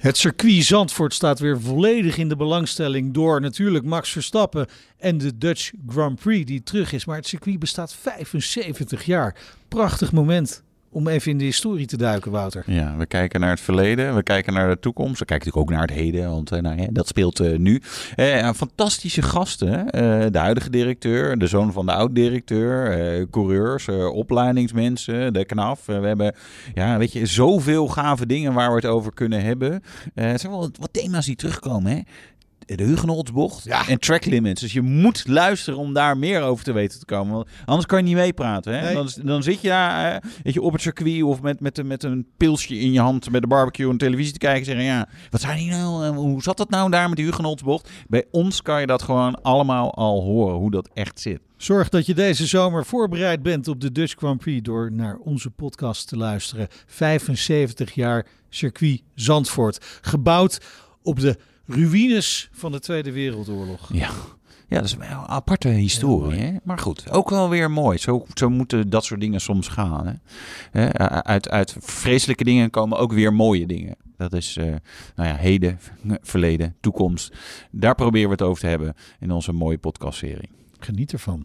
Het circuit Zandvoort staat weer volledig in de belangstelling door natuurlijk Max Verstappen en de Dutch Grand Prix die terug is. Maar het circuit bestaat 75 jaar. Prachtig moment om even in de historie te duiken, Wouter. Ja, we kijken naar het verleden, we kijken naar de toekomst. We kijken natuurlijk ook naar het heden, want eh, nou, dat speelt uh, nu. Uh, fantastische gasten. de huidige directeur, de zoon van de oud-directeur, coureurs, opleidingsmensen, de knaf. we hebben, ja, weet je, zoveel gave dingen waar we het over kunnen hebben. er zijn wel wat thema's die terugkomen, hè de Hugenotsbocht ja. en track limits. Dus je moet luisteren om daar meer over te weten te komen. Want anders kan je niet meepraten. Hè? Dan, dan zit je daar uh, weet je, op het circuit of met, met, met een pilsje in je hand met de barbecue en televisie te kijken. En zeggen, ja, wat zijn die nou? Uh, hoe zat dat nou daar met de Hugenotsbocht? Bij ons kan je dat gewoon allemaal al horen, hoe dat echt zit. Zorg dat je deze zomer voorbereid bent op de Dutch Grand Prix door naar onze podcast te luisteren. 75 jaar circuit Zandvoort. Gebouwd op de ruïnes van de Tweede Wereldoorlog. Ja. Ja, dat is een aparte historie. hè? Maar goed, ook wel weer mooi. Zo, zo moeten dat soort dingen soms gaan. Hè? Uit, uit vreselijke dingen komen ook weer mooie dingen. Dat is uh, nou ja, heden, verleden, toekomst. Daar proberen we het over te hebben in onze mooie podcastserie. Geniet ervan.